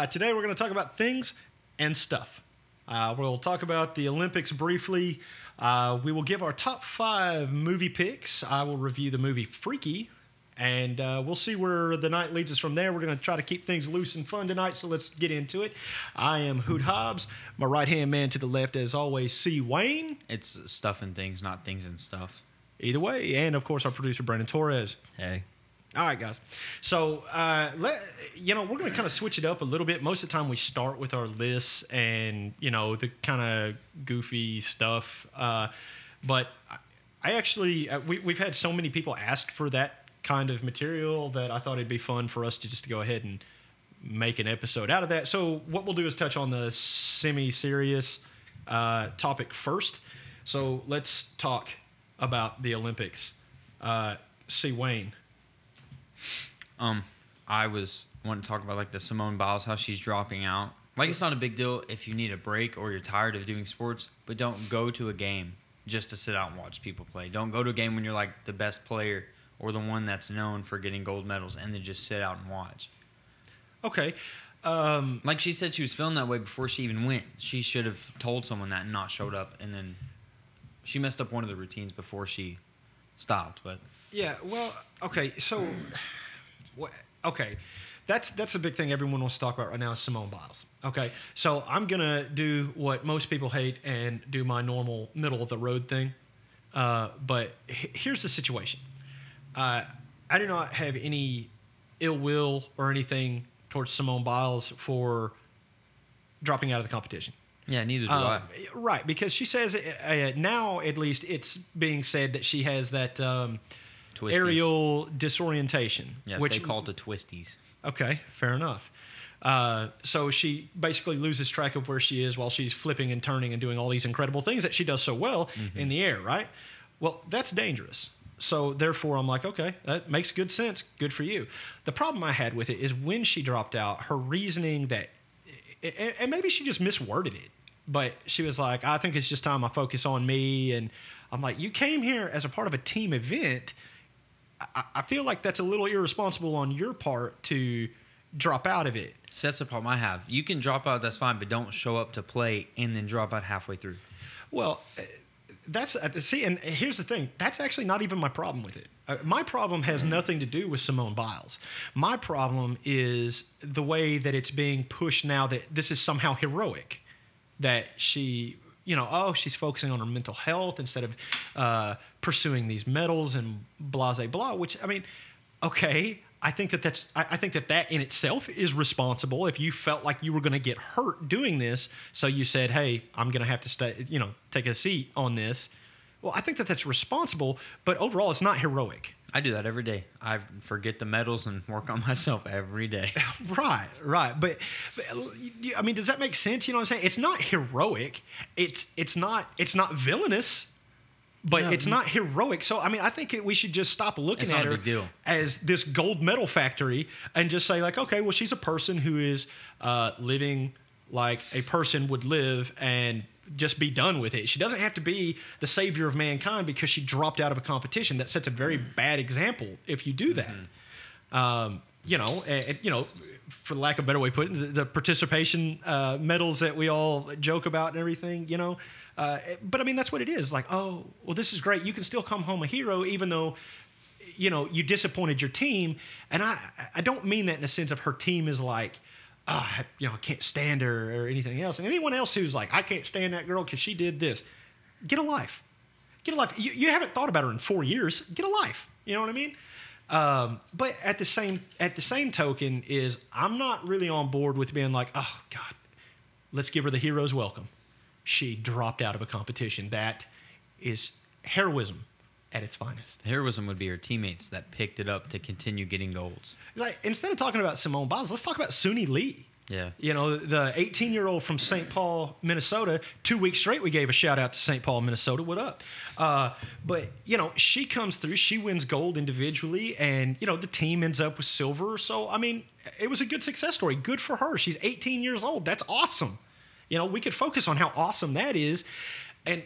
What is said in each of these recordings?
Uh, today we're going to talk about things and stuff. Uh, we'll talk about the Olympics briefly. Uh, we will give our top five movie picks. I will review the movie Freaky, and uh, we'll see where the night leads us from there. We're going to try to keep things loose and fun tonight, so let's get into it. I am Hoot Hobbs. My right hand man to the left, as always, C. Wayne. It's stuff and things, not things and stuff. Either way, and of course, our producer, Brandon Torres. Hey. All right, guys. So, uh, let, you know, we're going to kind of switch it up a little bit. Most of the time, we start with our lists and, you know, the kind of goofy stuff. Uh, but I actually, uh, we, we've had so many people ask for that kind of material that I thought it'd be fun for us to just go ahead and make an episode out of that. So, what we'll do is touch on the semi serious uh, topic first. So, let's talk about the Olympics. Uh, C. Wayne. Um, I was wanting to talk about like the Simone Biles, how she's dropping out. Like it's not a big deal if you need a break or you're tired of doing sports, but don't go to a game just to sit out and watch people play. Don't go to a game when you're like the best player or the one that's known for getting gold medals and then just sit out and watch. Okay. Um, Like she said she was feeling that way before she even went. She should have told someone that and not showed up and then she messed up one of the routines before she stopped, but yeah. Well. Okay. So. Okay. That's that's a big thing everyone wants to talk about right now is Simone Biles. Okay. So I'm gonna do what most people hate and do my normal middle of the road thing. Uh, but h- here's the situation. Uh, I do not have any ill will or anything towards Simone Biles for dropping out of the competition. yeah, neither do Uh, I. right, because she says uh, now at least it's being said that she has that um, Twisties. aerial disorientation. Yeah, which they call it the twisties. okay, fair enough. Uh, so she basically loses track of where she is while she's flipping and turning and doing all these incredible things that she does so well Mm-hmm. in the air. Right. Well, that's dangerous. So therefore, I'm like, okay, that makes good sense. Good for you. The problem I had with it is when she dropped out, her reasoning that, and maybe she just misworded it, but she was like, I think it's just time I focus on me. And I'm like, you came here as a part of a team event. I, I feel like that's a little irresponsible on your part to drop out of it. So that's the problem I have. You can drop out, that's fine, but don't show up to play and then drop out halfway through. Well, uh, that's uh, see, and here's the thing. That's actually not even my problem with it. Uh, my problem has nothing to do with Simone Biles. My problem is the way that it's being pushed now that this is somehow heroic. That she, you know, oh, she's focusing on her mental health instead of uh, pursuing these medals and blah blah blah. Which I mean, okay. I think that that's. I I think that that in itself is responsible. If you felt like you were going to get hurt doing this, so you said, "Hey, I'm going to have to stay," you know, take a seat on this. Well, I think that that's responsible, but overall, it's not heroic. I do that every day. I forget the medals and work on myself every day. Right, right. But, but I mean, does that make sense? You know what I'm saying? It's not heroic. It's it's not it's not villainous, but No. it's not heroic. So I mean, I think it, we should just stop looking It's at her deal. as this gold medal factory and just say like, okay, well, she's a person who is uh, living like a person would live and just be done with it. She doesn't have to be the savior of mankind because she dropped out of a competition. That sets a very bad example if you do that um, you know, and, and, you know, for lack of a better way of putting it, the, the participation uh, medals that we all joke about and everything, you know. Uh, but I mean, that's what it is. Like, oh, well, this is great. You can still come home a hero, even though, you know, you disappointed your team. And I, I don't mean that in the sense of her team is like, ah, you know, I can't stand her or anything else. And anyone else who's like, I can't stand that girl because she did this, get a life. Get a life. You, you haven't thought about her in four years. Get a life. You know what I mean? Um, but at the same at the same token is I'm not really on board with being like, oh God, let's give her the hero's welcome. She dropped out of a competition. That is heroism at its finest. Heroism would be her teammates that picked it up to continue getting golds. Like instead of talking about Simone Biles, let's talk about Suni Lee. Yeah. You know, the 18 year old from St. Paul, Minnesota. Two weeks straight, we gave a shout out to St. Paul, Minnesota. What up? Uh, but, you know, she comes through, she wins gold individually, and, you know, the team ends up with silver. So, I mean, it was a good success story. Good for her. She's 18 years old. That's awesome. You know, we could focus on how awesome that is. And,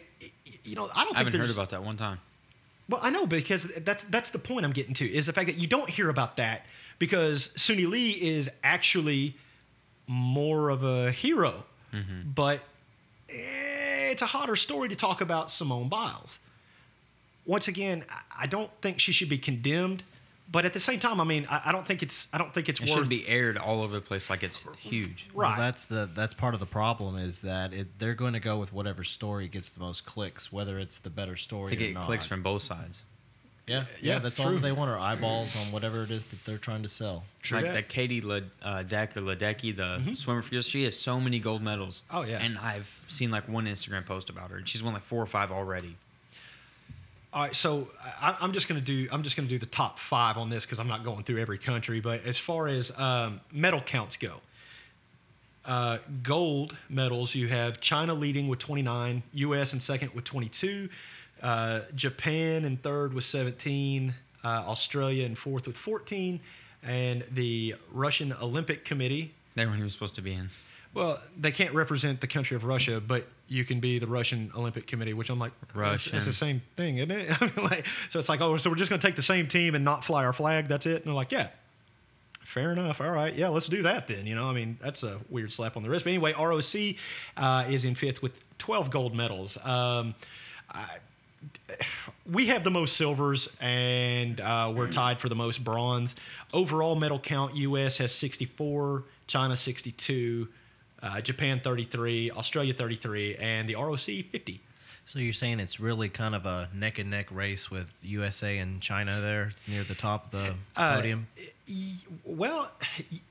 you know, I don't I think haven't heard about that one time. Well, I know because that's that's the point I'm getting to is the fact that you don't hear about that because Suni Lee is actually more of a hero. But eh, it's a hotter story to talk about Simone Biles. Once again, I don't think she should be condemned. But at the same time, I mean, I, I don't think it's I don't think it's worth It worth should be aired all over the place like it's huge. right. Well, that's the that's part of the problem is that it, they're going to go with whatever story gets the most clicks, whether it's the better story To or get not. clicks from both sides. yeah, Yeah, yeah, that's all true. that they want are eyeballs on whatever it is that they're trying to sell. True like that. that Katie Le, uh, Deck or Ledecky, the swimmer for us, she has so many gold medals. Oh, yeah. And I've seen like one Instagram post about her, and she's won like four or five already. All right, so I, I'm just gonna do I'm just gonna do the top five on this because I'm not going through every country. But as far as um, medal counts go, uh, gold medals you have China leading with 29, U.S. in second with 22, uh, Japan in third with 17, uh, Australia in fourth with 14, and the Russian Olympic Committee They weren't even supposed to be in. well, they can't represent the country of Russia, but you can be the Russian Olympic Committee, which I'm like, It's, it's the same thing, isn't it? I mean, like, so it's like, oh, so we're just going to take the same team and not fly our flag. That's it. And they're like, yeah, fair enough. All right, yeah, let's do that then. You know, I mean, that's a weird slap on the wrist. But anyway, ROC uh, is in fifth with 12 gold medals. Um, I, we have the most silvers and uh, we're tied for the most bronze. Overall medal count, U.S. has 64, China 62, uh, Japan 33, Australia 33, and the ROC 50. So you're saying it's really kind of a neck and neck race with USA and China there near the top of the Uh, podium. Well,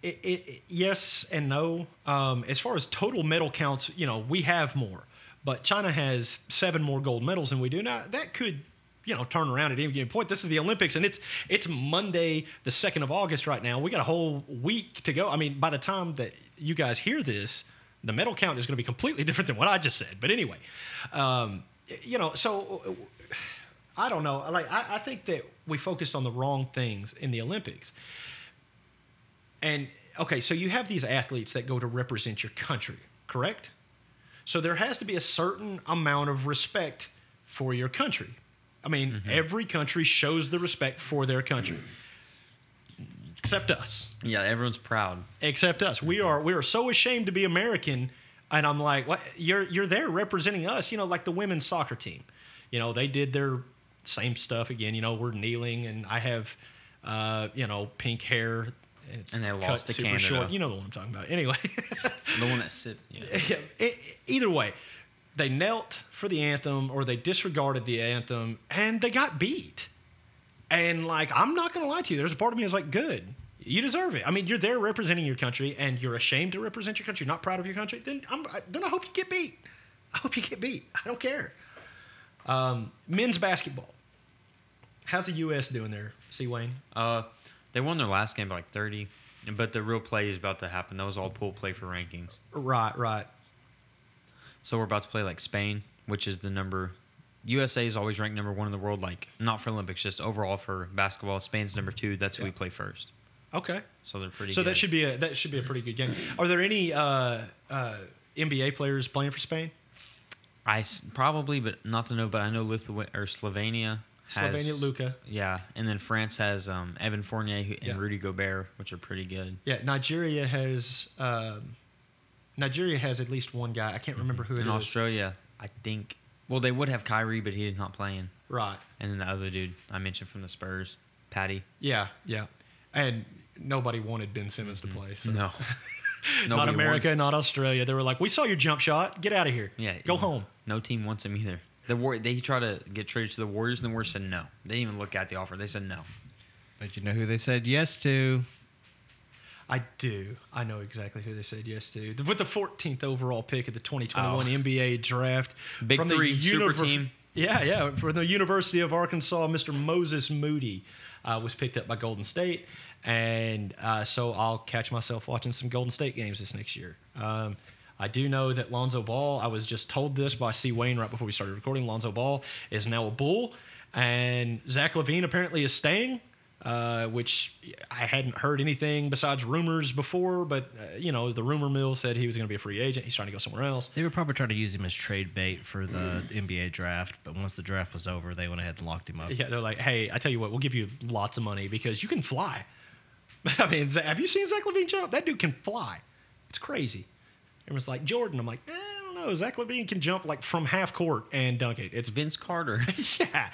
it, it, yes and no. Um, as far as total medal counts, you know, we have more, but China has seven more gold medals than we do. Now that could, you know, turn around at any given point. This is the Olympics, and it's it's Monday, the second of August, right now. We got a whole week to go. I mean, by the time that you guys hear this, the medal count is going to be completely different than what I just said. But anyway, um, you know, so I don't know. Like I, I think that we focused on the wrong things in the Olympics. And okay, so you have these athletes that go to represent your country, correct? So there has to be a certain amount of respect for your country. I mean, every country shows the respect for their country. Except us. Yeah, everyone's proud. Except us. We are we are so ashamed to be American and I'm like, what you're you're there representing us, you know, like the women's soccer team. You know, they did their same stuff again, you know, we're kneeling and I have uh, you know, pink hair it's And they lost to super Canada. Short. You know the one I'm talking about. Anyway. The one that sit. Yeah. Yeah, either way, they knelt for the anthem or they disregarded the anthem and they got beat. And like, I'm not gonna lie to you, there's a part of me that's like, good, you deserve it. I mean, you're there representing your country and you're ashamed to represent your country, not proud of your country. Then I'm, then I hope you get beat. I hope you get beat. I don't care. Um, men's basketball. How's the U.S. doing there, C. Wayne? Uh, they won their last game by like 30, but the real play is about to happen. That was all pool play for rankings. Right, right. So we're about to play like Spain, which is the number. USA is always ranked number one in the world, like not for Olympics, just overall for basketball. Spain's number two. That's who we play first. Okay. So they're pretty. So good. that should be a that should be a pretty good game. Are there any uh, uh, NBA players playing for Spain? I s- probably, but not to know. But I know Lithuania or Slovenia. Has, Slovenia, Luka. Yeah, and then France has um, Evan Fournier and Yeah. Rudy Gobert, which are pretty good. Yeah, Nigeria has um, Nigeria has at least one guy. I can't remember who it is. In Australia, I think. Well, they would have Kyrie, but he is not playing. Right. And then the other dude I mentioned from the Spurs, Patty. Yeah, yeah. And nobody wanted Ben Simmons to play. So. No, not America, wants- not Australia. They were like, "We saw your jump shot. Get out of here. Yeah, go yeah. home." No team wants him either. The War- they tried to get traded to the Warriors, and the Warriors said no. They didn't even look at the offer. They said no. But you know who they said yes to? I do. I know exactly who they said yes to. With the 14th overall pick of the 2021 Oh. NBA draft. Big from the three, super team. Yeah, yeah. For the University of Arkansas, Mr. Moses Moody uh, was picked up by Golden State. And uh, so I'll catch myself watching some Golden State games this next year. Um, I do know that Lonzo Ball, I was just told this by C. Wayne right before we started recording. Lonzo Ball is now a Bull. And Zach LaVine apparently is staying uh, which I hadn't heard anything besides rumors before. But uh, you know, the rumor mill said he was going to be a free agent. He's trying to go somewhere else. They were probably trying to use him as trade bait for the NBA draft, but once the draft was over, they went ahead and locked him up. Yeah, they're like, hey, I tell you what, we'll give you lots of money because you can fly. I mean, have you seen Zach LaVine jump? That dude can fly. It's crazy. Everyone's like Jordan. I'm like, eh, I don't know. Zach LaVine can jump like from half court and dunk it. It's Vince Carter. yeah,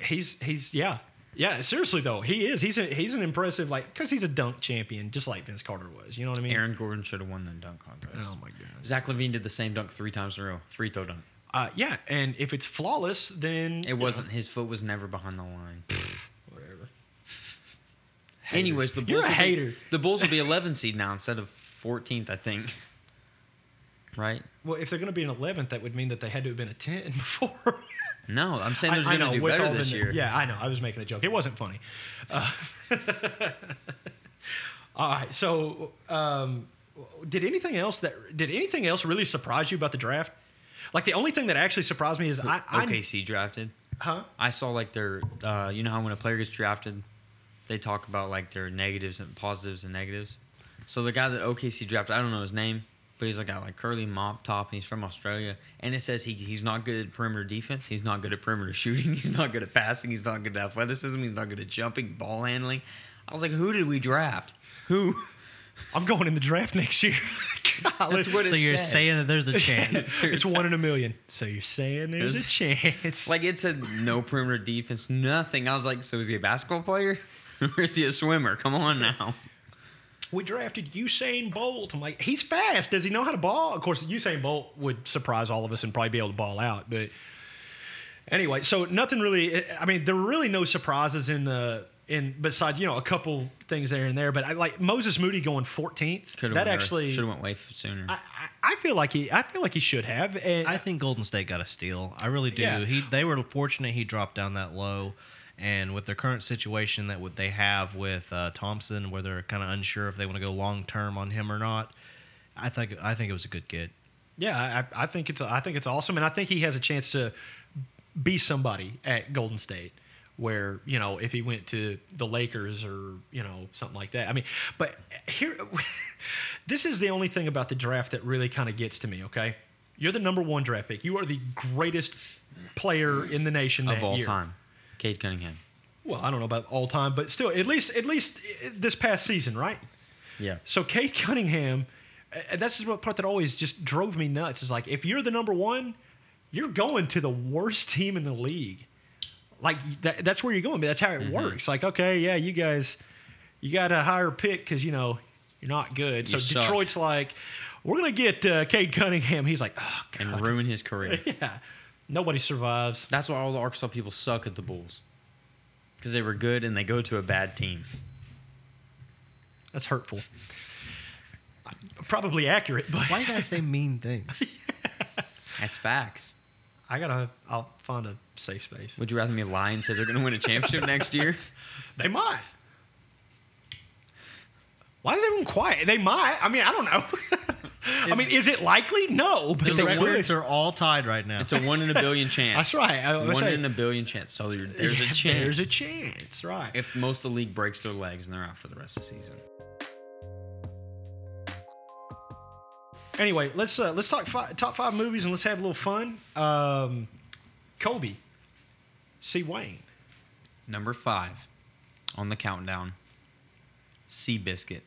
he's he's yeah yeah. Seriously though, he is. He's a, he's an impressive like because he's a dunk champion, just like Vince Carter was. You know what I mean? Aaron Gordon should have won the dunk contest. Oh my god. Zach LaVine did the same dunk three times in a row. Free throw dunk. Uh, yeah, and if it's flawless, then It wasn't. His foot was never behind the line. whatever. Anyways, the Bulls You're a will be- hater. the Bulls will be 11 seed now instead of 14th, I think. Right? Well, if they're going to be an 11th, that would mean that they had to have been a 10 before. No, I'm saying I- going to do with better the this new- year. Yeah, I know. I was making a joke. It wasn't funny. Uh, all right. So, um, did anything else that did anything else really surprise you about the draft? Like the only thing that actually surprised me is I, I OKC drafted. huh? I saw like their, uh, you know how when a player gets drafted, they talk about like their negatives and positives and negatives. So the guy that OKC drafted, I don't know his name, but he's like got like curly mop top and he's from Australia. And it says he, he's not good at perimeter defense. He's not good at perimeter shooting. He's not good at passing. He's not good at athleticism. He's not good at jumping, ball handling. I was like, who did we draft? Who? I'm going in the draft next year. That's what So you're says. saying that there's a chance. it's one in a million. So you're saying there's a chance. Like it said, no perimeter defense, nothing. I was like, so is he a basketball player? or is he a swimmer? Come on now. We drafted Usain Bolt. I'm like, he's fast. Does he know how to ball? Of course, Usain Bolt would surprise all of us and probably be able to ball out. But anyway, so nothing really. I mean, there were really no surprises in the in besides you know a couple things there and there. But I like Moses Moody going 14th. Could have that actually. should have went way sooner. I, I I feel like he. I feel like he should have. And I think Golden State got a steal. I really do. Yeah. He they were fortunate he dropped down that low, and with their current situation that what they have with uh, Thompson, where they're kind of unsure if they want to go long term on him or not, I think I think it was a good get. Yeah, I, I think it's I think it's awesome, and I think he has a chance to be somebody at Golden State. Where you know if he went to the Lakers or you know something like that. I mean, but here, this is the only thing about the draft that really kind of gets to me. Okay, you're the number one draft pick. You are the greatest player in the nation of all year. time, Cade Cunningham. Well, I don't know about all time, but still, at least at least uh, this past season, right? Yeah. So Cade Cunningham, uh, and that's the part that always just drove me nuts. Is like if you're the number one, you're going to the worst team in the league. Like that, that's where you're going. But that's how it mm-hmm. works. Like okay, yeah, you guys, you got a higher pick because you know you're not good. So suck. Detroit's like, we're gonna get uh, Cade Cunningham. He's like, oh And ruin his career. yeah. Nobody survives. That's why all the Arkansas people suck at the Bulls. Because they were good and they go to a bad team. That's hurtful. Probably accurate, but Why do you guys say mean things? That's facts. I gotta. I'll find a safe space. Would you rather me lie and say they're going to win a championship next year? They might. Why is everyone quiet? They might. I mean, I don't know. I mean, is it likely? No, but The they records could. are all tied right now. It's a one in a billion chance. That's right. I was One saying- in a billion chance. So there- there's a chance. There's a chance, right? if most of the league breaks their legs and they're out for the rest of the season. anyway, let's uh, let's talk fi- top five movies and let's have a little fun. Um, Kobe, C. Wayne. Number five on the countdown Seabiscuit.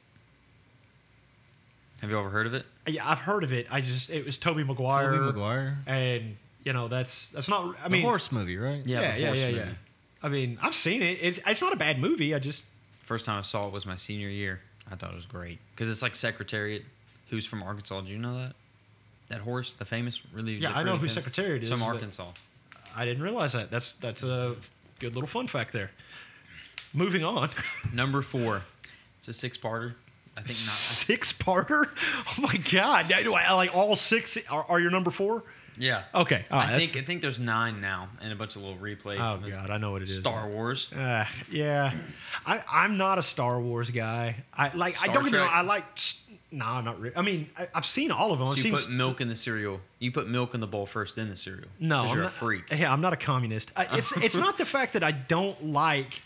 Have you ever heard of it? Uh, yeah, I've heard of it. I just it was Tobey Maguire. Tobey Maguire. and you know that's that's not. I I mean, mean, horse movie, right? Yeah, yeah, the yeah, horse yeah, yeah. movie. I mean, I've seen it. It's it's not a bad movie. I just First time I saw it was my senior year. I thought it was great because it's like Secretariat, who's from Arkansas. Do you know that? That horse, the famous, really. Yeah, the I know really who famous- Secretariat is, From Arkansas. I didn't realize that. That's that's a good little fun fact there. Moving on. Number four, it's a six-parter. I think not. Six parter? Oh my god! Do I like all six? Are, are your number four? Yeah. Okay. All right. I think I think there's nine now and a bunch of little replay. Oh god, I know what it is. Star Wars. Uh, yeah, I, I'm not a Star Wars guy. I like. I don't wrong. I like. No, not really. I mean, I, I've seen all of them. So you put milk in the cereal. You put milk in the bowl first, then the cereal. No, I'm you're not, a freak. Yeah, I'm not a communist. I, it's it's not the fact that I don't like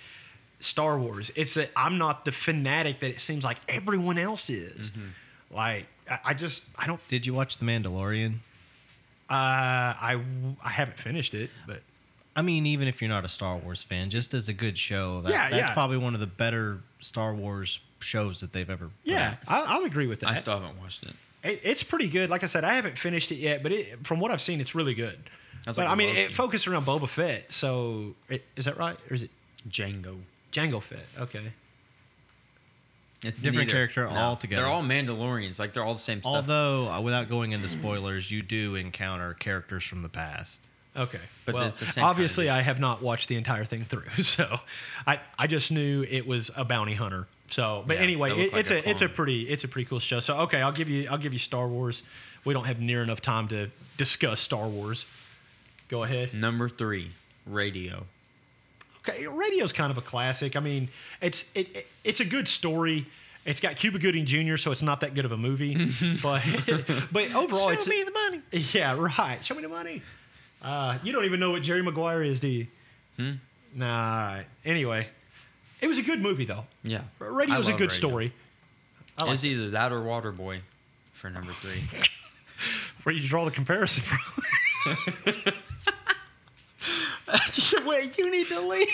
Star Wars. It's that I'm not the fanatic that it seems like everyone else is. Mm-hmm. Like I, I just I don't. Did you watch The Mandalorian? Uh, I I haven't finished it, but I mean, even if you're not a Star Wars fan, just as a good show, that, Yeah, that's yeah. probably one of the better Star Wars shows that they've ever. Yeah. I, I'll agree with that. I still haven't watched it. It, it's pretty good. Like I said, I haven't finished it yet, but it, from what I've seen, it's really good. That's but like I mean, Loki. it focused around Boba Fett. So it, is that right, or is it Jango. Jango Fett? Okay. It's Different character altogether. They're all Mandalorians. Like they're all the same stuff. Although, uh, without going into spoilers, you do encounter characters from the past. Okay. But well, it's the same kind of obviously. I have not watched the entire thing through, so I, I just knew it was a bounty hunter. So, but Yeah, anyway, it, like it's a a, it's a pretty it's a pretty cool show. So okay, I'll give you I'll give you Star Wars. We don't have near enough time to discuss Star Wars. Go ahead. Number three, Radio. Okay, radio's kind of a classic. I mean, it's it, it it's a good story. It's got Cuba Gooding Jr., so it's not that good of a movie. but but overall, it's the money. Yeah, right. Show me the money. Uh, you don't even know what Jerry Maguire is, do you? Hmm? Nah. All right. Anyway, it was a good movie though. Yeah. Radio's I a good Radio. story. I either that or Waterboy for number three. where you draw the comparison from. Wait, you need to leave.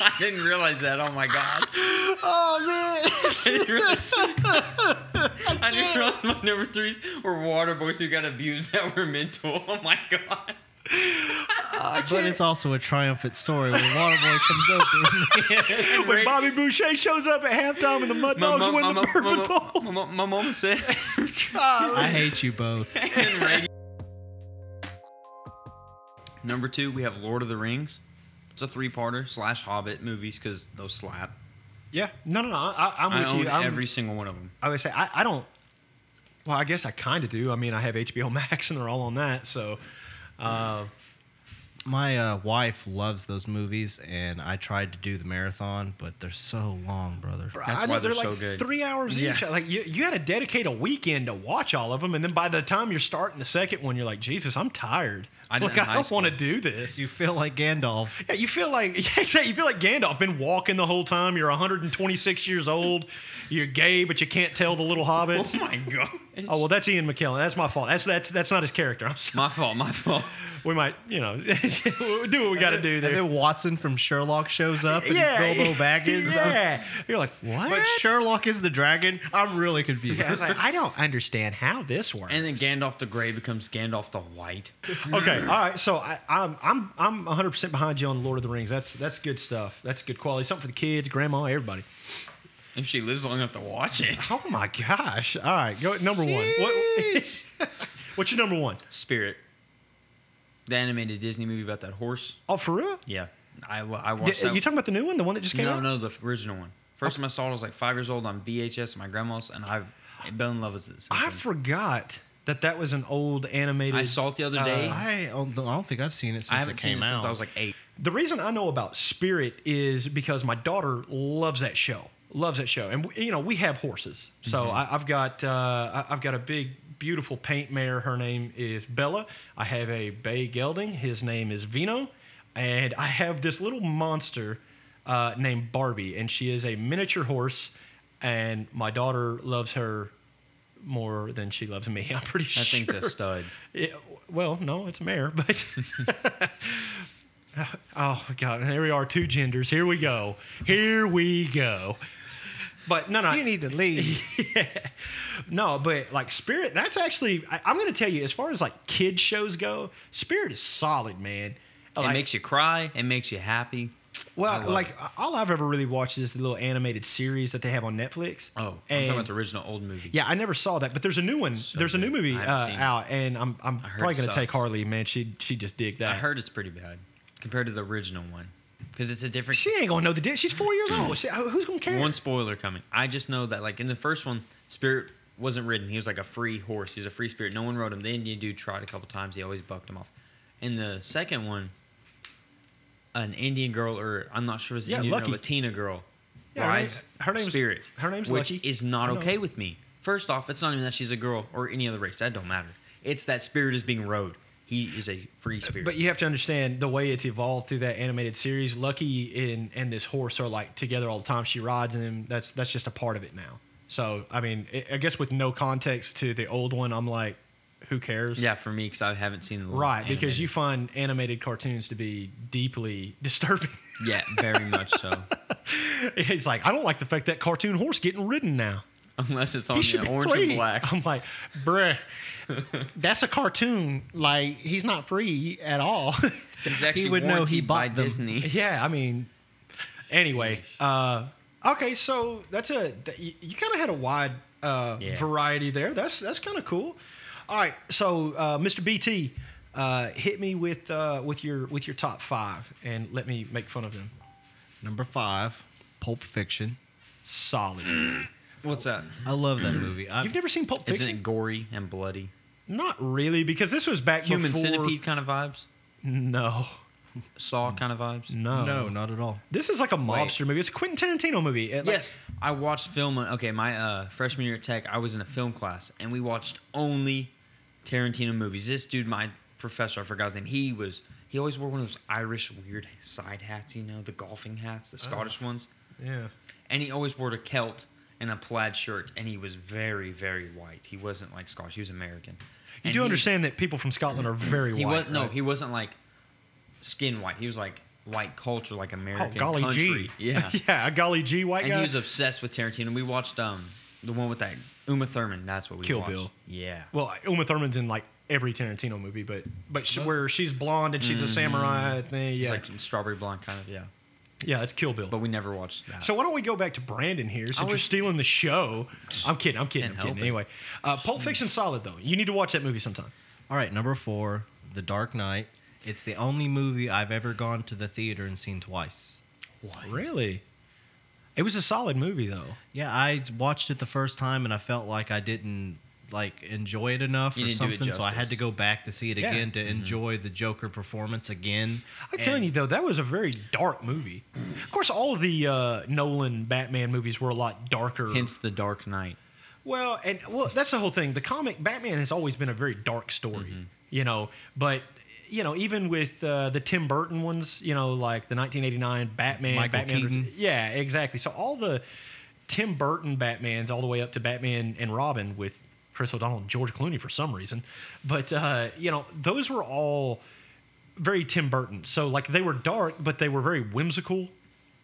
I didn't realize that. Oh my god. Oh man. I didn't realize, I didn't realize my number threes were water boys who got abused that were mental. Oh my god. But it's also a triumphant story when Waterboy comes over. when Bobby Boucher shows up at halftime and the Mud My, Dogs mom- win my, the mom- Bourbon my, Bowl. mom- my, my mom said I hate you both. And radio. Number two, we have Lord of the Rings. It's a three-parter slash Hobbit movies because those slap. Yeah, no, no, no. I, I'm I with own you. I'm, every single one of them. I would say I, I don't. Well, I guess I kind of do. I mean, I have HBO Max and they're all on that. So, uh, My uh, wife loves those movies, and I tried to do the marathon, but they're so long, brother. That's I know why they're like so good. Three hours each. Like you, you got to dedicate a weekend to watch all of them, and then by the time you're starting the second one, you're like, Jesus, I'm tired. I like I don't want to do this. You feel like Gandalf. Yeah, you feel like yeah, exactly. You feel like Gandalf been walking the whole time. You're 126 years old. You're gay, but you can't tell the little hobbits. Oh my god. Oh well, that's Ian McKellen. That's my fault. That's that's that's not his character. I'm sorry. My fault. My fault. We might, you know, do what we got to do And there. then Watson from Sherlock shows up and yeah, it's Bilbo Baggins. Yeah, you're like what? But Sherlock is the dragon. I'm really confused. Yeah, I was like, I don't understand how this works. And then Gandalf the Grey becomes Gandalf the White. okay, all right. So I, I'm I'm I'm 100 percent behind you on Lord of the Rings. That's that's good stuff. That's good quality. Something for the kids, grandma, everybody. If she lives long enough to watch it. Oh my gosh! All right, go number one. What, what's your number one? Spirit. The animated Disney movie about that horse. Oh, for real? Yeah. I, I Did, watched that. you talking about the new one, the one that just came no, out? no, no, the original one. First time I saw it, I was like five years old on VHS at my grandma's, and I've been in love with it. I forgot that that was an old animated. I saw it the other uh, day. I don't, I don't think I've seen it since I haven't it seen it out. since I was like eight. The reason I know about Spirit is because my daughter loves that show. Loves that show, and you know we have horses. So Mm-hmm. I, I've got uh, I- I've got a big, beautiful paint mare. Her name is Bella. I have a bay gelding. His name is Vino, and I have this little monster uh, named Barbie, and she is a miniature horse. And my daughter loves her more than she loves me. I'm pretty That sure. thing's a stud. Yeah, well, no, it's a mare, but oh god, here we are, two genders. Here we go. Here we go. But no, no, you need to leave. yeah. No, but like Spirit, that's actually I, I'm going to tell you as far as like kid shows go, Spirit is solid, man. It makes you cry. It makes you happy. Well, like it. all I've ever really watched is the little animated series that they have on Netflix. Oh, I'm talking about the original old movie. Yeah, I never saw that, but there's a new one. So there's a new movie uh, out, and I'm I'm probably going to take. Harley. Man, she she just dig that. I heard it's pretty bad compared to the original one because it's a different. She ain't gonna know the difference. She's four years old. She, who's gonna care? One spoiler coming. I just know that like in the first one, Spirit wasn't ridden. He was like a free horse. He was a free spirit. No one rode him. The Indian dude tried a couple times. He always bucked him off. In the second one, an Indian girl or I'm not sure if it's Yeah, Indian Lucky. or Latina girl Yeah, her name- rides her name's- Spirit. her name's which Lucky. is not okay with me. First off, it's not even that she's a girl or any other race. That don't matter. It's that Spirit is being rode. He is a free spirit. But you have to understand the way it's evolved through that animated series. Lucky and and this horse are like together all the time. She rides him. That's that's just a part of it now. So I mean, I I guess with no context to the old one, I'm like, who cares? Yeah, for me, because I haven't seen the Right, because you find animated cartoons to be deeply disturbing. Yeah, very much so. He's like, I don't like the fact that cartoon horse getting ridden now. Unless it's on the orange free. and black. I'm like, bruh, that's a cartoon. Like, he's not free at all. He's actually would know he warranted by bought them. Disney. yeah, I mean, anyway. Uh, okay, so that's a th- you, you kind of had a wide uh, Yeah. variety there. That's that's kind of cool. All right, so uh, Mr. BT, uh, hit me with uh, with your with your top five, and let me make fun of them. Number five, Pulp Fiction. Solid. What's that? I love that movie. I, You've never seen Pulp Fiction? Isn't it gory and bloody? Not really, because this was back Human before. centipede kind of vibes? No, Saw kind of vibes? no, no, not at all. This is like a mobster movie. It's a Quentin Tarantino movie. It, like- Yes, I watched film. Okay, my uh, freshman year at Tech, I was in a film class, and we watched only Tarantino movies. This dude, my professor, I forgot his name. He was he always wore one of those Irish weird side hats, you know, the golfing hats, the Scottish ones, yeah. and he always wore a kilt and a plaid shirt, and he was very very white. He wasn't like Scottish; he was American. You And do he- understand that people from Scotland are very He white. was no, he wasn't like skin white. He was like white culture, like Oh, American golly country. Yeah, yeah, a golly gee white and guy. he was obsessed with Tarantino. We watched um the one with that Uma Thurman. That's what we Kill watched. Bill. Yeah. well, Uma Thurman's in like every Tarantino movie, but but she, where she's blonde and she's a samurai thing. It's Yeah, like strawberry blonde kind of yeah. yeah, it's Kill Bill. But we never watched that. So why don't we go back to Brandon here since you're was- stealing the show? I'm kidding. I'm kidding. I'm Can't kidding. it. Anyway, uh, Pulp Fiction's solid though. You need to watch that movie sometime. All right, number four, The Dark Knight. It's the only movie I've ever gone to the theater and seen twice. What? Really? It was a solid movie though. Yeah, I watched it the first time and I felt like I didn't like enjoy it enough You or didn't do it something, so I had justice. to go back to see it Yeah. again to enjoy the Joker performance again. I'm telling you though, that was a very dark movie. Of course, all of the uh, Nolan Batman movies were a lot darker. hence the Dark Knight. Well, and well, that's the whole thing. The comic Batman has always been a very dark story, Mm-hmm. you know. But you know, even with uh, the Tim Burton ones, you know, like the 1989 Batman, Michael Batman, Keaton. yeah, exactly. So all the Tim Burton Batmans, all the way up to Batman and Robin with Chris O'Donnell and George Clooney for some reason, but uh, you know, those were all very Tim Burton. So like they were dark, but they were very whimsical.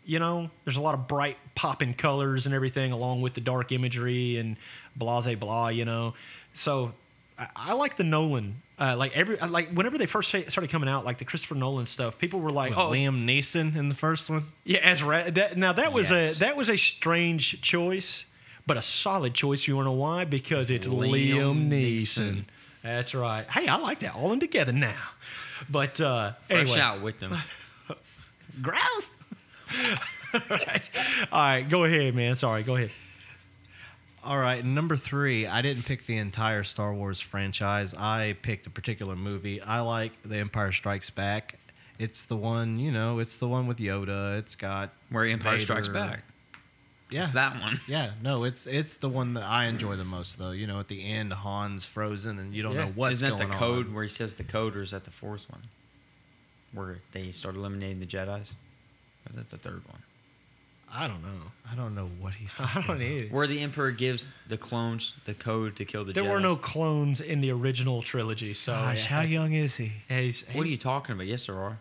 You know, there's a lot of bright popping colors and everything, along with the dark imagery and blah blah blah. You know, so I, I like the Nolan. Uh, like every like whenever they first started coming out, like the Christopher Nolan stuff, people were like, With "Oh, Liam Neeson in the first one. yeah." As Ra- that, now that was Yes. a that was a strange choice, but a solid choice. You want to know why? Because it's Liam, Liam Neeson. Neeson. That's right. Hey, I like that. All in together now. But uh, Fresh anyway, out with them. gross. All right. All right, go ahead, man. Sorry, go ahead. All right, number three, I didn't pick the entire Star Wars franchise. I picked a particular movie. I like The Empire Strikes Back. It's the one, you know, it's the one with Yoda. It's got Where Empire Strikes Back. Yeah, It's that one. yeah, no, it's it's the one that I enjoy the most, though. You know, at the end, Han's frozen, and you don't Yeah. know what's going on. Isn't that going the code on. where he says the code, or is that the fourth one? Where they start eliminating the Jedi's? Or is that the third one? I don't know. I don't know what he's. I don't either. Where the Emperor gives the clones the code to kill the Jedi. There Jedi's. were no clones in the original trilogy, so Gosh, how young is he? He's, What are you talking about? Yes, there are.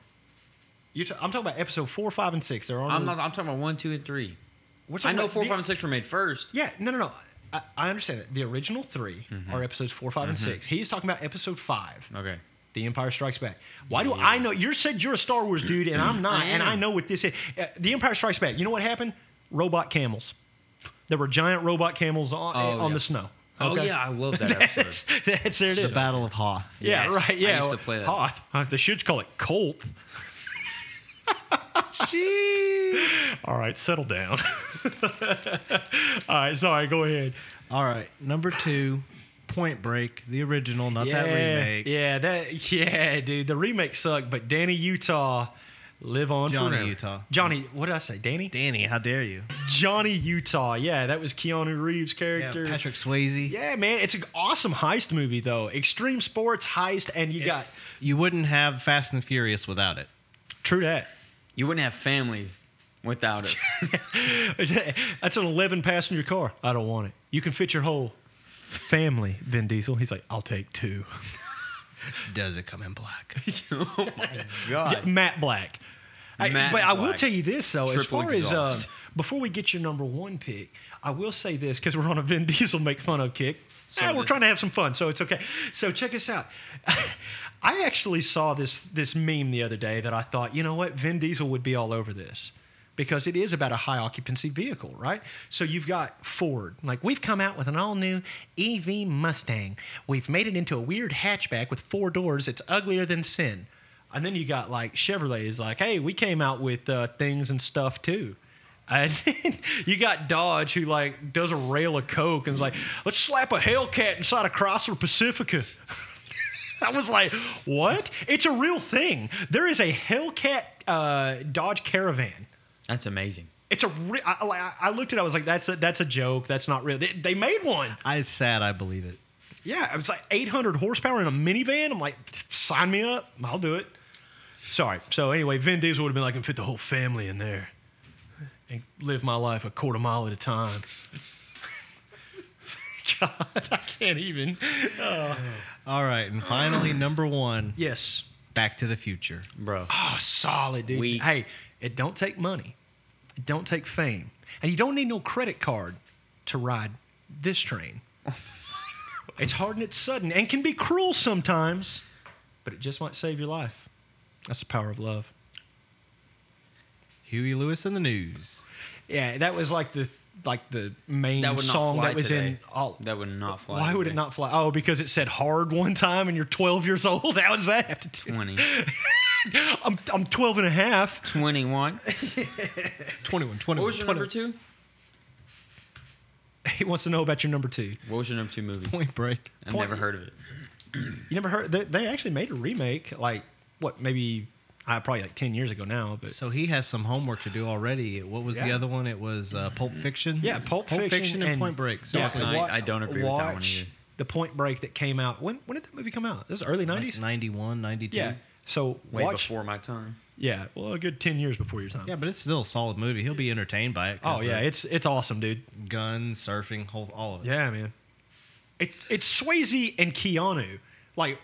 you're ta- I'm talking about episode four, five, and six. There are. I'm not. I'm talking about one, two, and three. We're I know four, the- five, and six were made first. Yeah, no, no, no. I, I understand it. The original 3 Mm-hmm. are episodes four, five, and six. He's talking about episode five, Okay. The Empire Strikes Back. Why do I know? You said you're a Star Wars dude, and I'm not, I and I know what this is. Uh, the Empire Strikes Back. You know what happened? Robot camels. There were giant robot camels on, Oh, on yeah. the snow. Oh yeah, I love that episode. That's, that's there it The is. Battle of Hoth. Yeah, Yes, right. I Yeah, used to play that. Hoth. They should call it Colt. All right, settle down. All right, sorry. Go ahead. All right, number two, Point Break, the original, not yeah, that remake. Yeah, that. Yeah, dude. The remake sucked, but Danny Utah live on Johnny forever. Utah. Johnny. What did I say? Danny. Danny, how dare you? Johnny Utah. Yeah, that was Keanu Reeves' character. Yeah. Patrick Swayze. Yeah, man, it's an awesome heist movie though. Extreme sports heist, and you got You wouldn't have Fast and Furious without it. true that. You wouldn't have family without it. That's an 11 passenger car. I don't want it. You can fit your whole family, Vin Diesel. He's like, I'll take two. Does it come in black? oh my Yeah, Matt Black. I- Matt but I will tell you this though, Triple as far exhaust. as uh, before we get your number one pick, I will say this because we're on a Vin Diesel make fun of kick. So Ah, we're trying to have some fun, so it's okay. So check us out. I actually saw this this meme the other day that I thought, you know what, Vin Diesel would be all over this because it is about a high occupancy vehicle, right? So you've got Ford, like we've come out with an all new EV Mustang. We've made it into a weird hatchback with four doors. It's uglier than sin. And then you got like Chevrolet is like, hey, we came out with uh, things and stuff too. And you got Dodge who like does a rail of coke and is like, let's slap a Hellcat inside a Chrysler Pacifica. I was like, what? It's a real thing. There is a Hellcat uh, Dodge Caravan. That's amazing. It's a re- I, I, I looked at it. I was like, that's a, that's a joke. That's not real. They, they made one. I sad. I believe it. Yeah, it was like 800 horsepower in a minivan. I'm like, sign me up. I'll do it. Sorry. So anyway, Vin Diesel would have been like, I can fit the whole family in there and live my life a quarter mile at a time. God, I can't even. Oh. All right, and finally, number one, Yes. Back to the Future. Bro. Oh, solid, dude. Weak. Hey, it don't take money. It don't take fame. And you don't need no credit card to ride this train. it's hard and it's sudden and can be cruel sometimes, but it just might save your life. That's the power of love. Huey Lewis and the News. Yeah, that was like the like the main That song that was today. in all That would not fly. Why would it not fly? Oh, because it said hard one time and you're 12 years old. How does that have to do? 20. I'm, I'm 12 and a half. 21. 21, 21. What was your number two? He wants to know about your number two. What was your number two movie? Point Break. I've Point- never heard of it. You never heard? They, they actually made a remake, like what? Maybe uh, probably like ten years ago now. But So he has some homework to do already. What was the other one? It was uh, Pulp Fiction. yeah, Pulp, Fiction, and, Point Break. Yeah, Seriously. I- I don't agree with that one watch either. The Point Break that came out. When when did that movie come out? It was early Like nineties. 91, 92. yeah. So Way watch. before my time. Yeah. Well, a good ten years before your time. Yeah, but it's still a solid movie. He'll be entertained by it. Oh yeah, it's it's awesome, dude. guns, surfing, whole, all of it. Yeah, man. It, it's Swayze and Keanu. Like,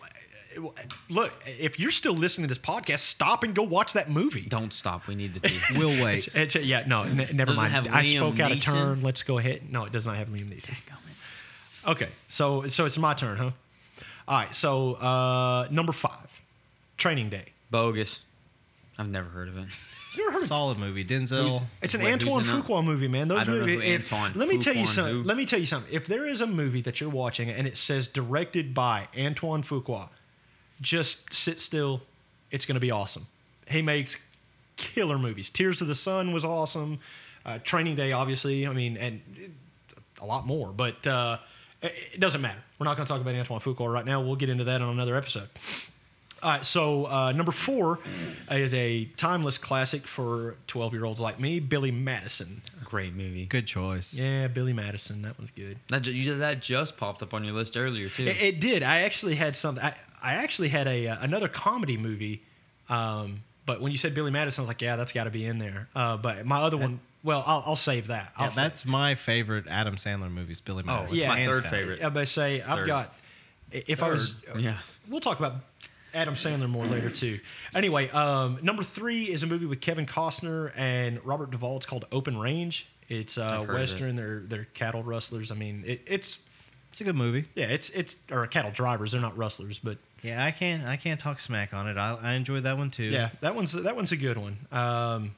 look, if you're still listening to this podcast, stop and go watch that movie. Don't stop. We need to. tea. We'll wait. It's, it's- yeah, no, n- never Does it mind. have I Liam spoke out of turn. Let's go ahead. No, it does not have Liam Neeson. Okay, so so it's my turn, huh? All right, so uh, number five, Training Day. Bogus. I've never heard of it. You ever heard of Solid movie. Denzel. It's an Wait, Antoine in? Fuqua movie, man. Those I don't know who if- Antoine let me tell you Fuqua something. who. Let me tell you something. If there is a movie that you're watching and it says directed by Antoine Fuqua, just sit still. It's going to be awesome. He makes killer movies. Tears of the Sun was awesome. Uh, Training Day, obviously. I mean, and a lot more. But uh, it, it doesn't matter. We're not going to talk about Antoine Fuqua right now. We'll get into that on another episode. All right, so uh, number four is a timeless classic for 12 year olds like me, Billy Madison. Great movie. Good choice. Yeah, Billy Madison. That was good. That, ju- you, that just popped up on your list earlier, too. It, it did. I actually had something. I, I actually had a uh, another comedy movie, um, but when you said Billy Madison, I was like, yeah, that's got to be in there. Uh, but my other one, well, I'll, I'll save that. I'll sa- that's my favorite Adam Sandler movies. Billy Oh, Madison. it's my third down. favorite. I'm gonna say I've got. If I was, yeah. we'll talk about Adam Sandler more later too. Anyway, um, number three is a movie with Kevin Costner and Robert Duvall. It's called Open Range. It's uh, I've heard of it. western. They're they're cattle rustlers. I mean, it, it's It's a good movie. yeah, it's it's or cattle drivers. They're not rustlers, but Yeah, I can't I can't talk smack on it. I, I enjoyed that one too. yeah, that one's that one's a good one. Um,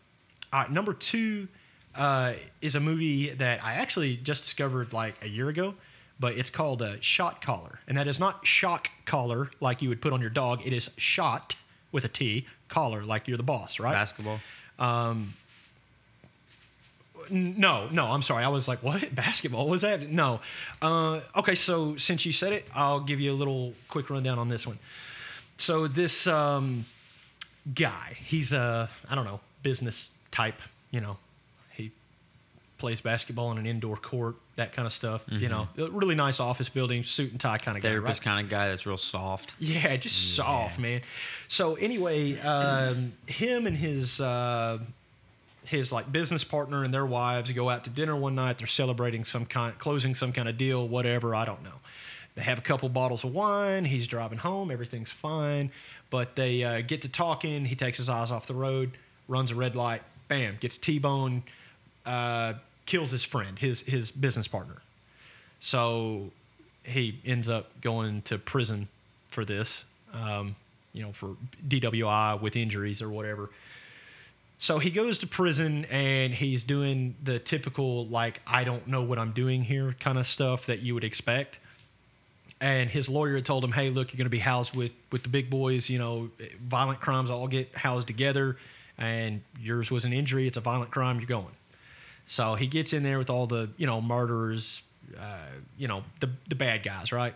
all right, number two uh, is a movie that I actually just discovered like a year ago, but it's called uh, Shot Caller, and that is not shock collar like you would put on your dog. It is shot with a T collar like you're the boss, right? Basketball. N- No, no, I'm sorry. I was like, what? Basketball? Was that? No. Uh, okay, so since you said it, I'll give you a little quick rundown on this one. So this um, guy, he's a, I don't know, business type, you know, he plays basketball in an indoor court, that kind of stuff, you know, really nice office building, suit and tie kind of guy. Therapist right? kind of guy that's real soft. Yeah, just soft, man. So anyway, um, him and his uh, his like business partner and their wives go out to dinner one night. They're celebrating some kind, closing some kind of deal, whatever. I don't know. They have a couple bottles of wine. He's driving home. Everything's fine. But they uh, get to talking. He takes his eyes off the road, runs a red light, bam, gets T-bone, uh, kills his friend, his his business partner. So he ends up going to prison for this, um, you know, for DWI with injuries or whatever. So he goes to prison and he's doing the typical, like, I don't know what I'm doing here kind of stuff that you would expect. And his lawyer had told him, hey, look, you're going to be housed with, with the big boys. You know, violent crimes all get housed together. And yours was an injury. It's a violent crime. You're going. So he gets in there with all the, you know, murderers, uh, you know, the, the bad guys, right?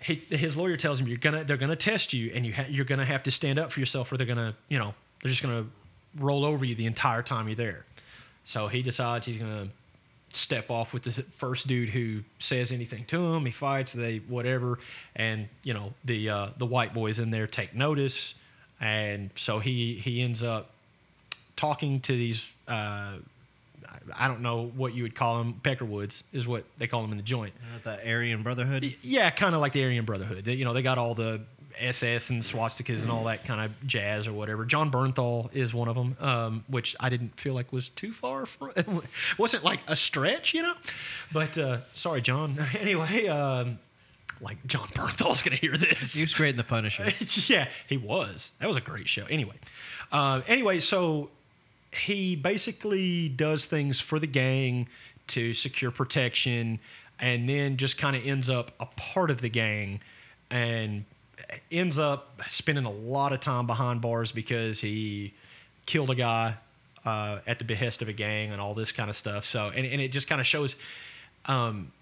He, his lawyer tells him you're gonna they're gonna test you and you ha- you're gonna have to stand up for yourself or they're gonna you know they're just gonna roll over you the entire time you're there. So he decides he's gonna step off with the first dude who says anything to him. He fights, they whatever, and you know the uh, the white boys in there take notice, and so he he ends up talking to these. Uh, I don't know what you would call them. Peckerwoods is what they call them in the joint. The Aryan Brotherhood. Yeah, kind of like the Aryan Brotherhood. They, you know, they got all the SS and swastikas and all that kind of jazz or whatever. Jon Bernthal is one of them, um, which I didn't feel like was too far from. It wasn't like a stretch, you know. But uh, sorry, Jon. Anyway, um, like Jon Bernthal's gonna hear this. He was great in The Punisher. yeah, he was. That was a great show. Anyway, uh, anyway, so he basically does things for the gang to secure protection, and then just kind of ends up a part of the gang, and ends up spending a lot of time behind bars because he killed a guy uh, at the behest of a gang and all this kind of stuff. So, and, and it just kind of shows. Um,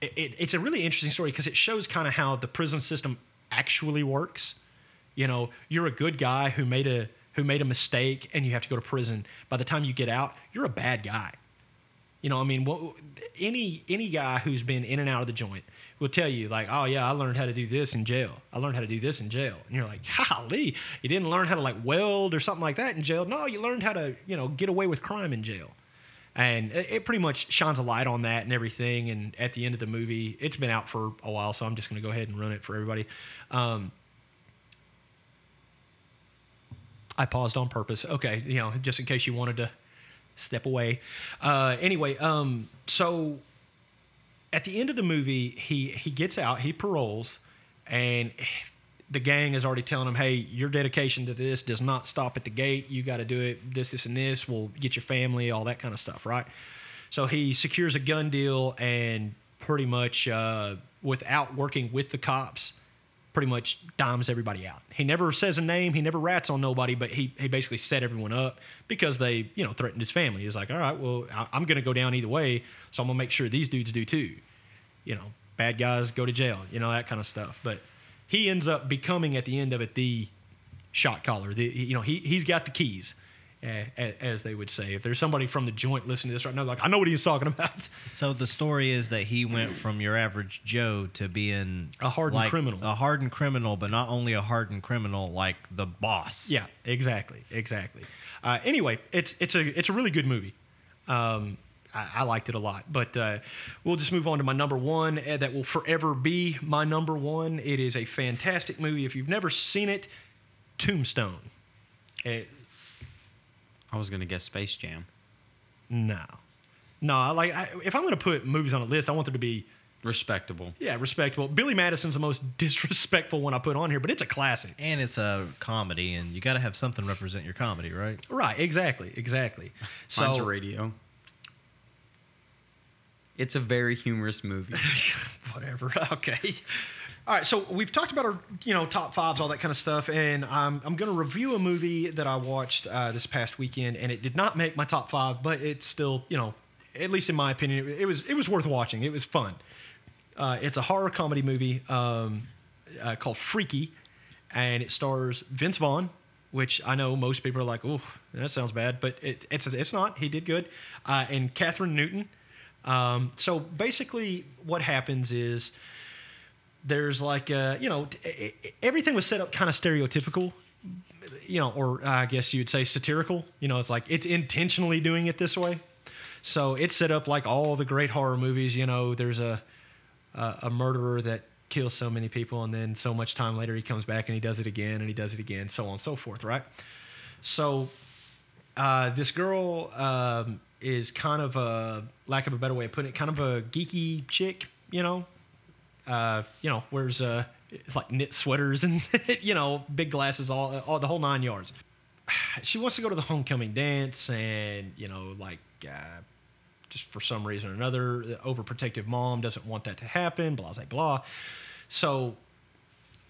it, it, it's a really interesting story because it shows kind of how the prison system actually works. You know, you're a good guy who made a who made a mistake and you have to go to prison. By the time you get out, you're a bad guy. You know, I mean, what, any any guy who's been in and out of the joint will tell you like, oh yeah, I learned how to do this in jail. I learned how to do this in jail. And you're like, golly, you didn't learn how to like weld or something like that in jail. No, you learned how to you know get away with crime in jail. And it, it pretty much shines a light on that and everything. And at the end of the movie, it's been out for a while, so I'm just going to go ahead and run it for everybody. Um, I paused on purpose. Okay, you know, just in case you wanted to step away. Uh, anyway, um, so at the end of the movie, he he gets out, he paroles, and the gang is already telling him, "Hey, your dedication to this does not stop at the gate. You got to do it. This, this, and this. We'll get your family, all that kind of stuff, right?" So he secures a gun deal and pretty much, uh, without working with the cops, pretty much dimes everybody out. He never says a name, he never rats on nobody, but he, he basically set everyone up because they, you know, threatened his family. He's like, all right, well, I, I'm going to go down either way, so I'm going to make sure these dudes do too. You know, bad guys go to jail, you know, that kind of stuff. But he ends up becoming at the end of it the shot caller. The, you know, he, he's got the keys. As they would say, if there's somebody from the joint listening to this right now, like I know what he's talking about. So the story is that he went from your average Joe to being A hardened like, criminal. a hardened criminal, but not only a hardened criminal, like the boss. Yeah, exactly, exactly. Uh, anyway, it's it's a it's a really good movie. Um, I, I liked it a lot, but uh, we'll just move on to my number one. Uh, that will forever be my number one. It is a fantastic movie. If you've never seen it, Tombstone. Uh, I was gonna guess Space Jam. no, no. Like I, if I'm going to put movies on a list, I want there to be Respectable. yeah respectable. Billy Madison's the most disrespectful one I put on here, but it's a classic. And it's a comedy, and you got to have something represent your comedy, right? Right, exactly, exactly. So Mine's a radio. It's a very humorous movie. whatever. Okay. All right. So we've talked about our, you know, top fives, all that kind of stuff, and I'm I'm going to review a movie that I watched uh, this past weekend, and it did not make my top five, but it's still, you know, at least in my opinion, it, it was it was worth watching. It was fun. Uh, it's a horror comedy movie um, uh, called Freaky, and it stars Vince Vaughn, which I know most people are like, "Oh, that sounds bad," but it, it's it's not. He did good, uh, and Kathryn Newton. Um, so basically, what happens is there's like uh, you know everything was set up kind of stereotypical you know, or I guess you'd say satirical. You know, it's like it's intentionally doing it this way. So it's set up like all the great horror movies. You know, there's a a, a murderer that kills so many people, and then so much time later he comes back and he does it again, and he does it again, so on and so forth. Right. So uh, this girl um, is kind of a lack of a better way of putting it, kind of a geeky chick. You know, uh, you know, wears uh, like knit sweaters and you know big glasses, all, all the whole nine yards. She wants to go to the homecoming dance, and you know, like uh, just for some reason or another, the overprotective mom doesn't want that to happen. Blah blah blah. So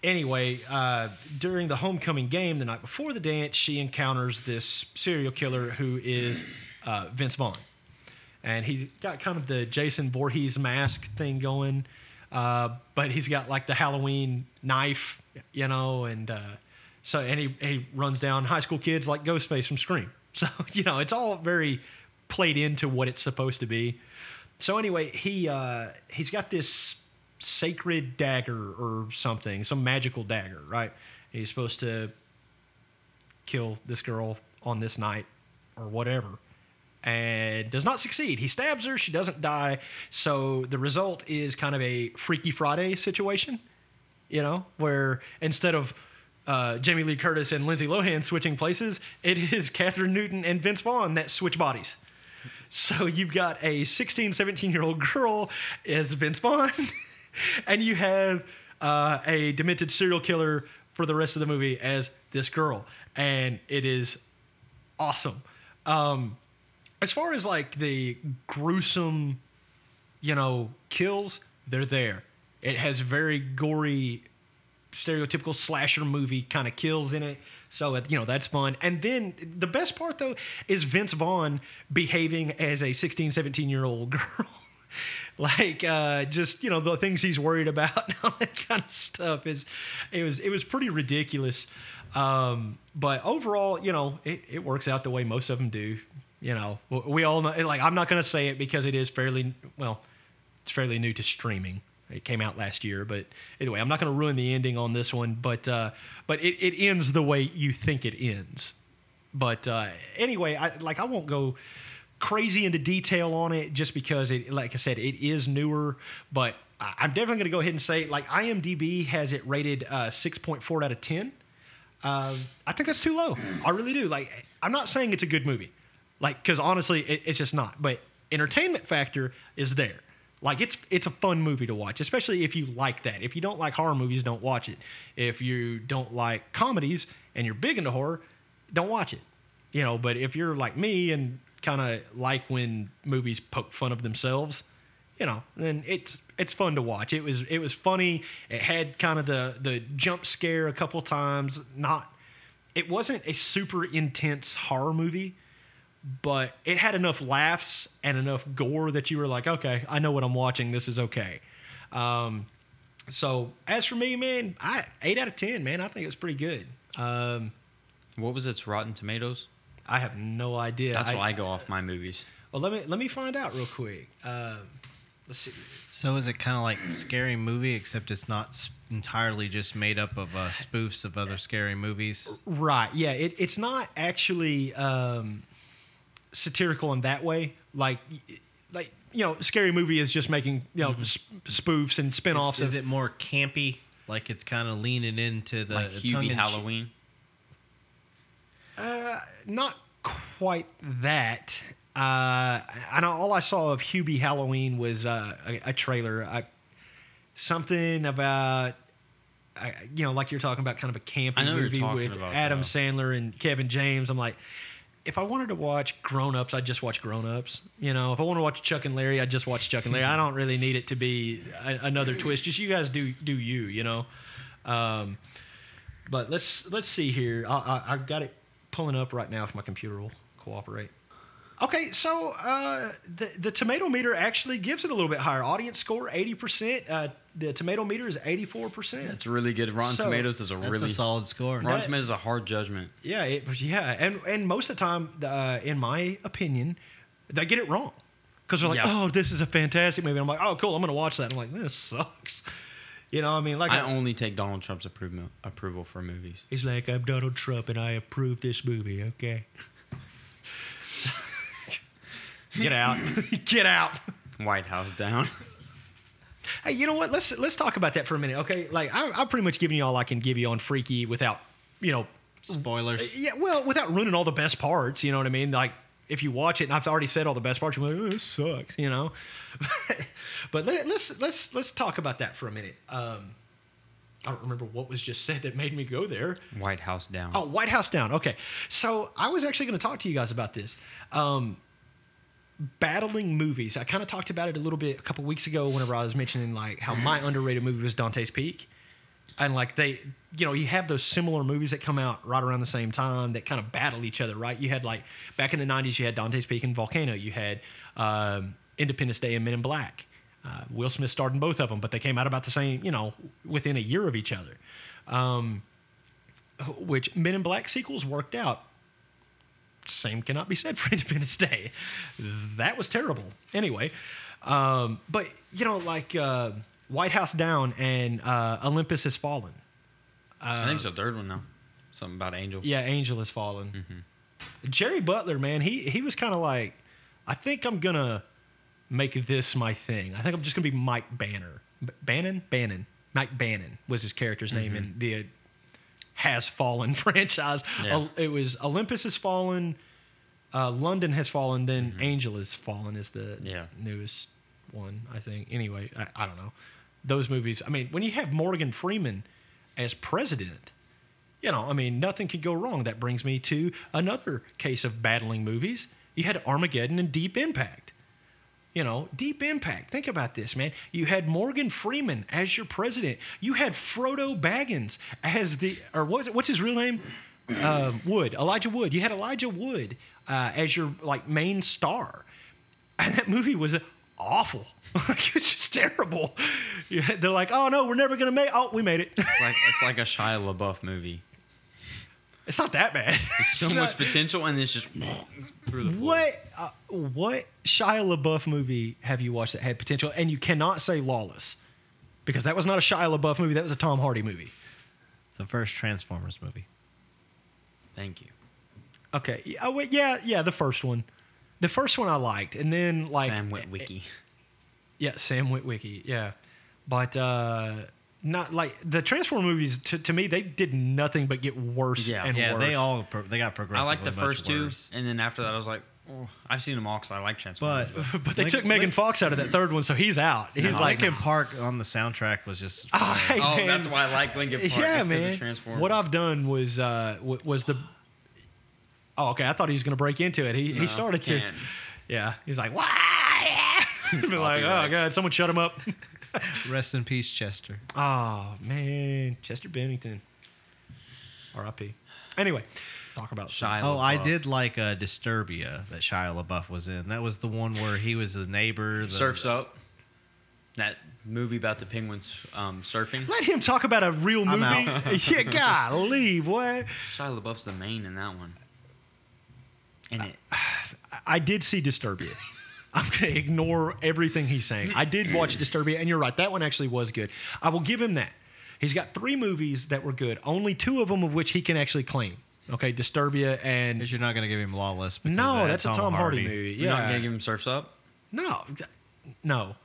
anyway, uh, during the homecoming game the night before the dance, she encounters this serial killer who is uh, Vince Vaughn, and he's got kind of the Jason Voorhees mask thing going, uh, but he's got like the Halloween knife, you know, and uh, so and he he runs down high school kids like Ghostface from Scream. So you know, it's all very played into what it's supposed to be. So anyway, he uh, he's got this sacred dagger or something, some magical dagger, right? He's supposed to kill this girl on this night or whatever. And does not succeed. He stabs her, she doesn't die. So the result is kind of a Freaky Friday situation, you know, where instead of uh, Jamie Lee Curtis and Lindsay Lohan switching places, it is Kathryn Newton and Vince Vaughn that switch bodies. So you've got a 16, 17 year old girl as Vince Vaughn, and you have uh, a demented serial killer for the rest of the movie as this girl, and it is awesome. Um, as far as like the gruesome, you know, kills, they're there. It has very gory, stereotypical slasher movie kind of kills in it. So you know that's fun. And then the best part though is Vince Vaughn behaving as a 16, 17 year old girl. like uh, just you know the things he's worried about and all that kind of stuff is it was it was pretty ridiculous um, but overall you know it, it works out the way most of them do you know we all know like i'm not going to say it because it is fairly well it's fairly new to streaming it came out last year but anyway i'm not going to ruin the ending on this one but uh, but it, it ends the way you think it ends but uh, anyway i like i won't go crazy into detail on it just because it like i said it is newer but i'm definitely going to go ahead and say like imdb has it rated uh, 6.4 out of 10 um, I think that's too low. I really do. Like, I'm not saying it's a good movie, like, because honestly, it, it's just not. But entertainment factor is there. Like, it's it's a fun movie to watch, especially if you like that. If you don't like horror movies, don't watch it. If you don't like comedies and you're big into horror, don't watch it. You know, but if you're like me and kind of like when movies poke fun of themselves, you know, then it's it's fun to watch. It was it was funny. It had kind of the the jump scare a couple times. Not it wasn't a super intense horror movie, but it had enough laughs and enough gore that you were like, okay, I know what I'm watching. This is okay. Um, so as for me, man, I eight out of ten, man. I think it was pretty good. Um, What was its Rotten Tomatoes? I have no idea. That's why I go off my movies. Well, let me let me find out real quick. Um, let's see. So is it kind of like scary movie, except it's not entirely just made up of uh, spoofs of other scary movies? Right. Yeah. It, it's not actually um, satirical in that way. Like, like you know, scary movie is just making you know sp- spoofs and spin-offs. Is of, it more campy? Like it's kind of leaning into the like Hubie tongue-in-cheek- Halloween. Uh, not quite that. Uh, I know all I saw of Hubie Halloween was uh, a, a trailer. I, something about, I, you know, like you're talking about, kind of a campy I know what you're movie with about, Adam though. Sandler and Kevin James. I'm like, if I wanted to watch Grown Ups, I'd just watch Grown Ups. You know, if I want to watch Chuck and Larry, I'd just watch Chuck and Larry. I don't really need it to be a, another twist. Just you guys do do you, you know. Um, but let's let's see here. I, I, I've got it pulling up right now if my computer will cooperate. Okay, so uh, the the tomato meter actually gives it a little bit higher. Audience score eighty percent. Uh, the tomato meter is eighty four percent. That's really good. Rotten So, Tomatoes is a That's really a solid score. Rotten That- Tomatoes is a hard judgment. Yeah, it, yeah, and and most of the time, uh, in my opinion, they get it wrong because they're like, Yeah. "Oh, this is a fantastic movie." I'm like, "Oh, cool, I'm gonna watch that." I'm like, "This sucks," You know, I mean, like I only take Donald Trump's approval approval for movies. he's like, I'm Donald Trump and I approve this movie. Okay. Get out. Get out. White House down. Hey, you know what? Let's let's talk about that for a minute, okay? Like I, I'm pretty much giving you all I can give you on Freaky without, you know, Spoilers. yeah, well, without ruining all the best parts. You know what I mean? Like if you watch it, and I've already said all the best parts, you're like, oh, this sucks, you know. but let, let's let's let's talk about that for a minute. Um, I don't remember what was just said that made me go there. White House down. Oh, White House down. Okay, so I was actually going to talk to you guys about this. Um, battling movies. I kind of talked about it a little bit a couple weeks ago whenever I was mentioning like how my underrated movie was Dante's Peak. And like they, you know, you have those similar movies that come out right around the same time that kind of battle each other, right? You had like back in the '90s, you had Dante's Peak and Volcano. You had um, Independence Day and Men in Black. Uh, Will Smith starred in both of them, but they came out about the same, you know, within a year of each other. Um, which Men in Black sequels worked out same cannot be said for Independence Day. That was terrible. Anyway, um, but you know, like uh, White House Down and uh, Olympus Has Fallen. I think it's the third one now. Something about Angel. Yeah, Angel Has Fallen. Jerry Butler, man, he he was kind of like, I think I'm gonna make this my thing. I think I'm just gonna be Mike Banner. B- Bannon, Bannon, Mike Bannon was his character's name in the uh, Has Fallen franchise. Yeah. It was Olympus Has Fallen, uh, London Has Fallen, then Angel Has Fallen is the Yeah. newest one, I think. Anyway, I, I don't know. Those movies. I mean, when you have Morgan Freeman as president, you know, I mean, nothing could go wrong. That brings me to another case of battling movies. You had Armageddon and Deep Impact. You know, Deep Impact. Think about this, man. You had Morgan Freeman as your president. You had Frodo Baggins as the, or what's what's his real name? Um, Wood. Elijah Wood. You had Elijah Wood uh, as your like main star, and that movie was awful. like, it was just terrible. You had- They're like, oh no, we're never gonna make. Oh, we made it. It's like it's like a Shia LaBeouf movie. It's not that bad. So much not- potential, and it's just through the floor. What uh, what Shia LaBeouf movie have you watched that had potential? And you cannot say Lawless because that was not a Shia LaBeouf movie. That was a Tom Hardy movie. The first Transformers movie. Thank you. Okay. yeah, Oh, wait, yeah, yeah, the first one. The first one I liked, and then like Sam Witwicky. Yeah, Sam Witwicky. Yeah, but uh, not like the Transformer movies. To, to me, they did nothing but get worse Yeah. and yeah, worse. they all pro- they got I progressively like the much first two, worse. and then after that, I was like, oh, I've seen them all because I like Transformers. But but they Link- took Megan Link- Fox out of that third one, so he's out. He's He's like, Linkin Park on the soundtrack was just. Oh, hey, oh, man. that's why I like Linkin Park. yeah, it's 'cause man. Of Transformers. What I've done was uh, w- was the. Oh, okay. I thought he was going to break into it. He, No, he started to. can't. Yeah, he's like, why? Be like, oh god, someone shut him up. Rest in peace, Chester. oh man, Chester Bennington. R.I.P. Anyway, talk about Shia Oh, I did like uh, Disturbia that Shia LaBeouf was in. That was the one where he was the neighbor. The, Surfs Up. That movie about the penguins um, surfing. Let him talk about a real movie. I'm out. yeah, golly, boy. Shia LaBeouf's the main in that one. In it. I did see Disturbia. I'm going to ignore everything he's saying. I did watch Disturbia, and you're right. That one actually was good. I will give him that. He's got three movies that were good, only two of them of which he can actually claim. Okay, Disturbia and. Because you're not going to give him Lawless. because No, that that's a Tom Hardy movie. You're Yeah. not gonna give him Surfs Up. No, no.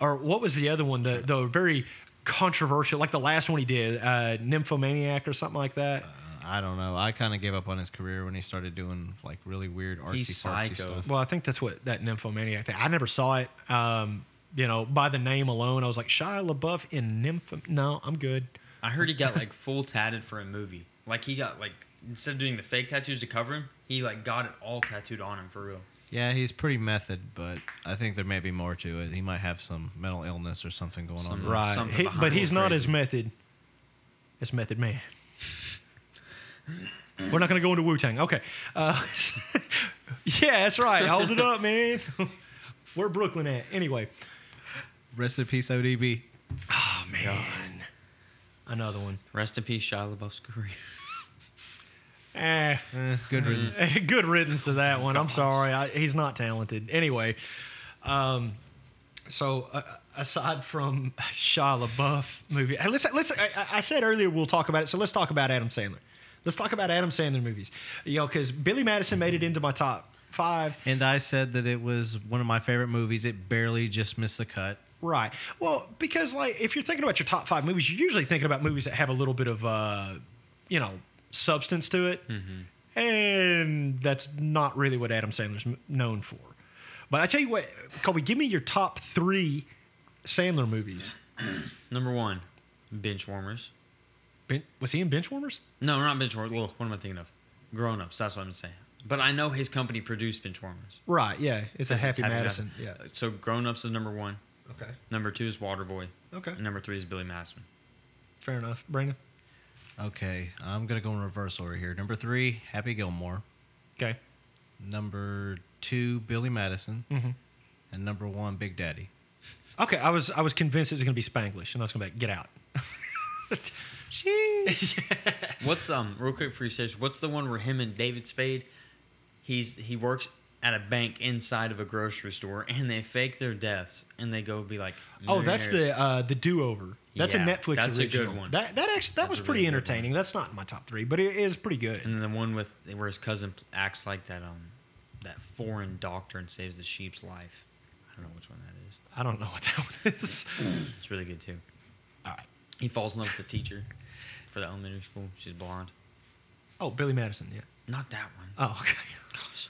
Or what was the other one? The the very controversial, like the last one he did, uh, Nymphomaniac or something like that. I don't know. I kind of gave up on his career when he started doing like really weird artsy He's fartsy psycho. stuff. Well, I think that's what that Nymphomaniac thing. I never saw it. Um, you know, by the name alone, I was like Shia LaBeouf in Nymph. No, I'm good. I heard he got like full tatted for a movie. Like he got like instead of doing the fake tattoos to cover him, he like got it all tattooed on him for real. Yeah, he's pretty method, but I think there may be more to it. He might have some mental illness or something going Some- on. Right, He- but he's not crazy. as method as Method Man. We're not going to go into Wu Tang. Okay. Uh, yeah, that's right. Hold it up, man. Where Brooklyn at? Anyway. Rest in peace, ODB. Oh man. Another one. Rest in peace, Shia LaBeouf's career. Eh, Eh, good riddance. good riddance to that one. I'm sorry. I, he's not talented. Anyway, um, so uh, aside from Shia LaBeouf movie, hey, listen, listen. I, I said earlier we'll talk about it, so let's talk about Adam Sandler. Let's talk about Adam Sandler movies. You know, because Billy Madison made it into my top five. And I said that it was one of my favorite movies. It barely just missed the cut. Right. Well, because like if you're thinking about your top five movies, you're usually thinking about movies that have a little bit of uh, you know, substance to it, and that's not really what Adam Sandler's m- known for. But I tell you what, Colby, give me your top three Sandler movies. Number one, Benchwarmers. Ben, was he in Benchwarmers? No, not Benchwarmers. Well, what am I thinking of? Grown Ups. That's what I'm saying. But I know his company produced Benchwarmers. Right. Yeah, it's a Happy it's Madison. Yeah. So Grown Ups is number one. Okay. Number two is Waterboy. Okay. And number three is Billy Madison. Fair enough. Brandon. Okay, I'm gonna go in reverse order here. Number three, Happy Gilmore. Okay. Number two, Billy Madison. Mm-hmm. And number one, Big Daddy. Okay. I was I was convinced it was going to be Spanglish, and I was going to be like, get out. What's um real quick for you, Sage? What's the one where him and David Spade? He's he works at a bank inside of a grocery store, and they fake their deaths, and they go be like, Oh, that's the uh, the do over. That's Yeah, a Netflix that's a good original. one. That that actually that That's was pretty really entertaining. That's not in my top three, but it is pretty good. And then the one with where his cousin acts like that um that foreign doctor and saves the sheep's life. I don't know which one that is. I don't know what that one is. It's really good too. All right. He falls in love with the teacher for the elementary school. She's blonde. Oh, Billy Madison. Yeah. Not that one. Oh, okay. Gosh.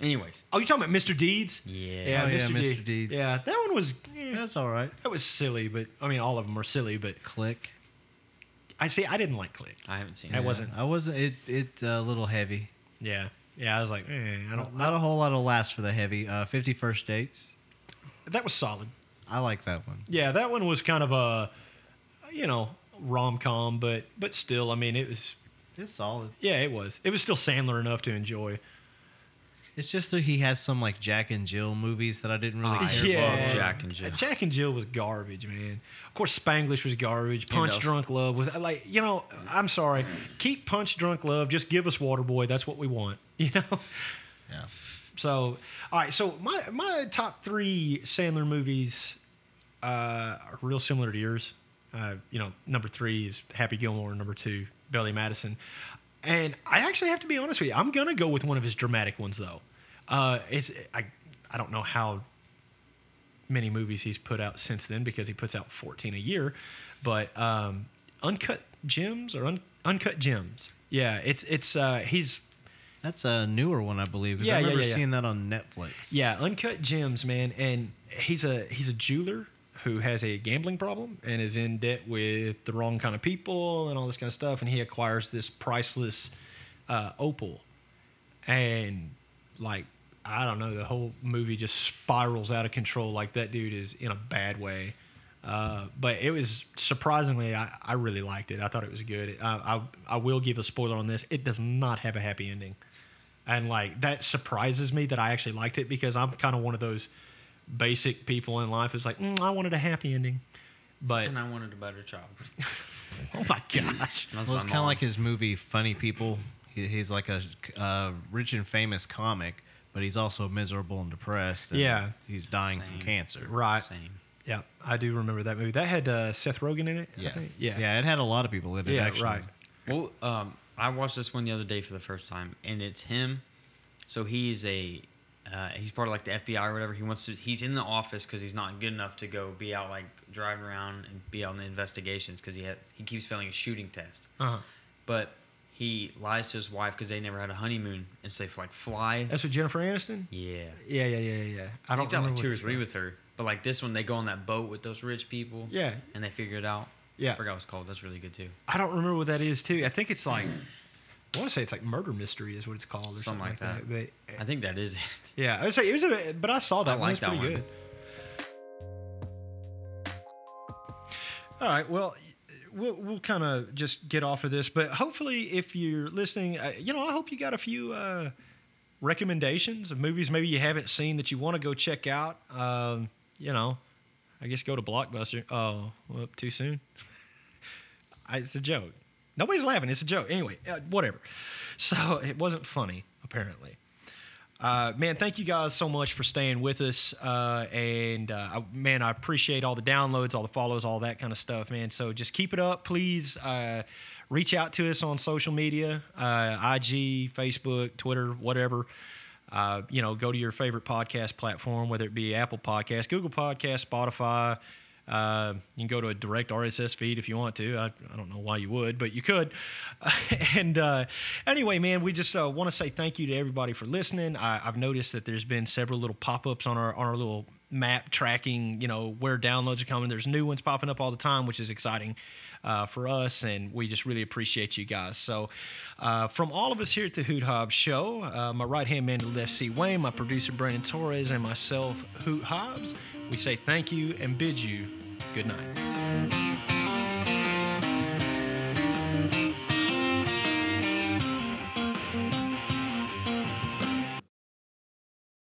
Anyways, Oh, you're talking about Mr. Deeds? yeah. Yeah, Oh, yeah, Mr. Mr. Deeds. Deeds. Yeah, that one was. eh, That's all right. that was silly, but I mean, all of them are silly. But Click. I see. I didn't like Click. I haven't seen That it. Yeah, wasn't- I wasn't. It it uh, a little heavy. Yeah. Yeah. I was like, eh, I don't. Not a whole lot of laughs for the heavy. Uh, Fifty First Dates. That was solid. I like that one. Yeah, that one was kind of a, you know, rom com, but but still, I mean, it was. It's solid. Yeah, it was. It was still Sandler enough to enjoy. It's just that he has some like Jack and Jill movies that I didn't really I care yeah, for. love Jack and Jill. Jack and Jill was garbage, man. Of course, Spanglish was garbage. Punch? Drunk Love was like, you know, I'm sorry. Keep Punch Drunk Love. Just give us Waterboy. That's what we want. You know. Yeah. So, all right. So my my top three Sandler movies uh, are real similar to yours. Uh, you know, number three is Happy Gilmore. Number two, Billy Madison. And I actually have to be honest with you. I'm gonna go with one of his dramatic ones though. Uh, it's I I don't know how many movies he's put out since then because he puts out 14 a year, but um, Uncut Gems or un, Uncut Gems. Yeah, it's it's uh, he's That's a newer one, I believe. Yeah, I yeah, remember yeah, yeah. seeing that on Netflix. Yeah, Uncut Gems, man, and he's a he's a jeweler who has a gambling problem and is in debt with the wrong kind of people and all this kind of stuff, and he acquires this priceless uh, opal, and like I don't know, the whole movie just spirals out of control. Like that dude is in a bad way. Uh, but it was surprisingly, I, I really liked it. I thought it was good. I, I I will give a spoiler on this. It does not have a happy ending and like that surprises me that I actually liked it because I'm kind of one of those basic people in life is like, mm, I wanted a happy ending, but And I wanted a better child. oh my gosh, That's Well, my it's kind of like his movie Funny People. He, he's like a uh, rich and famous comic, but he's also miserable and depressed. and Yeah. He's dying Same. from cancer. right? Same. Yeah, I do remember that movie. That had uh, Seth Rogen in it. Yeah. yeah, Yeah. It had a lot of people in it. Yeah, actually. right. Well, um, I watched this one the other day for the first time, and it's him. So he's a uh, he's part of like the FBI or whatever. He wants to. He's in the office because he's not good enough to go be out like driving around and be out in the investigations because he had he keeps failing a shooting test. Uh-huh. But he lies to his wife because they never had a honeymoon, and so they like fly. That's with Jennifer Aniston. yeah. Yeah, yeah, yeah, yeah. I don't He's remember like two or three with her, but like this one, they go on that boat with those rich people. Yeah, And they figure it out. yeah. I forgot what it's called. That's really good too. I don't remember what that is too. I think it's like I want to say it's like murder mystery is what it's called or something, Something like like that. But I think that is it. Yeah, I would say it was a, but I saw that I one. like It's pretty that one. good. All right, well, we'll we'll kind of just get off of this, but hopefully, if you're listening, uh, you know, I hope you got a few uh, recommendations of movies maybe you haven't seen that you want to go check out. Um, you know, I guess go to Blockbuster. Oh, well, too soon. It's a joke. Nobody's laughing. It's a joke. Anyway, uh, whatever. So it wasn't funny, apparently. Uh, man, thank you guys so much for staying with us. Uh, and uh, man, I appreciate all the downloads, all the follows, all that kind of stuff, man. So just keep it up, please. Uh, reach out to us on social media uh, IG, Facebook, Twitter, whatever. You know, go to your favorite podcast platform, whether it be Apple Podcast, Google Podcast, Spotify. Uh, you can go to a direct RSS feed if you want to. I, I don't know why you would, but you could. and uh, anyway, man, we just uh, want to say thank you to everybody for listening. I, I've noticed that there's been several little pop ups on our on our little map tracking, you know, where downloads are coming. There's new ones popping up all the time, which is exciting uh, for us, and we just really appreciate you guys. So, uh, from all of us here at the Hoot Hobbs Show, uh, my right hand man to the left, C. Wayne, my producer, Brandon Torres, and myself, Hoot Hobbs, we say thank you and bid you good night.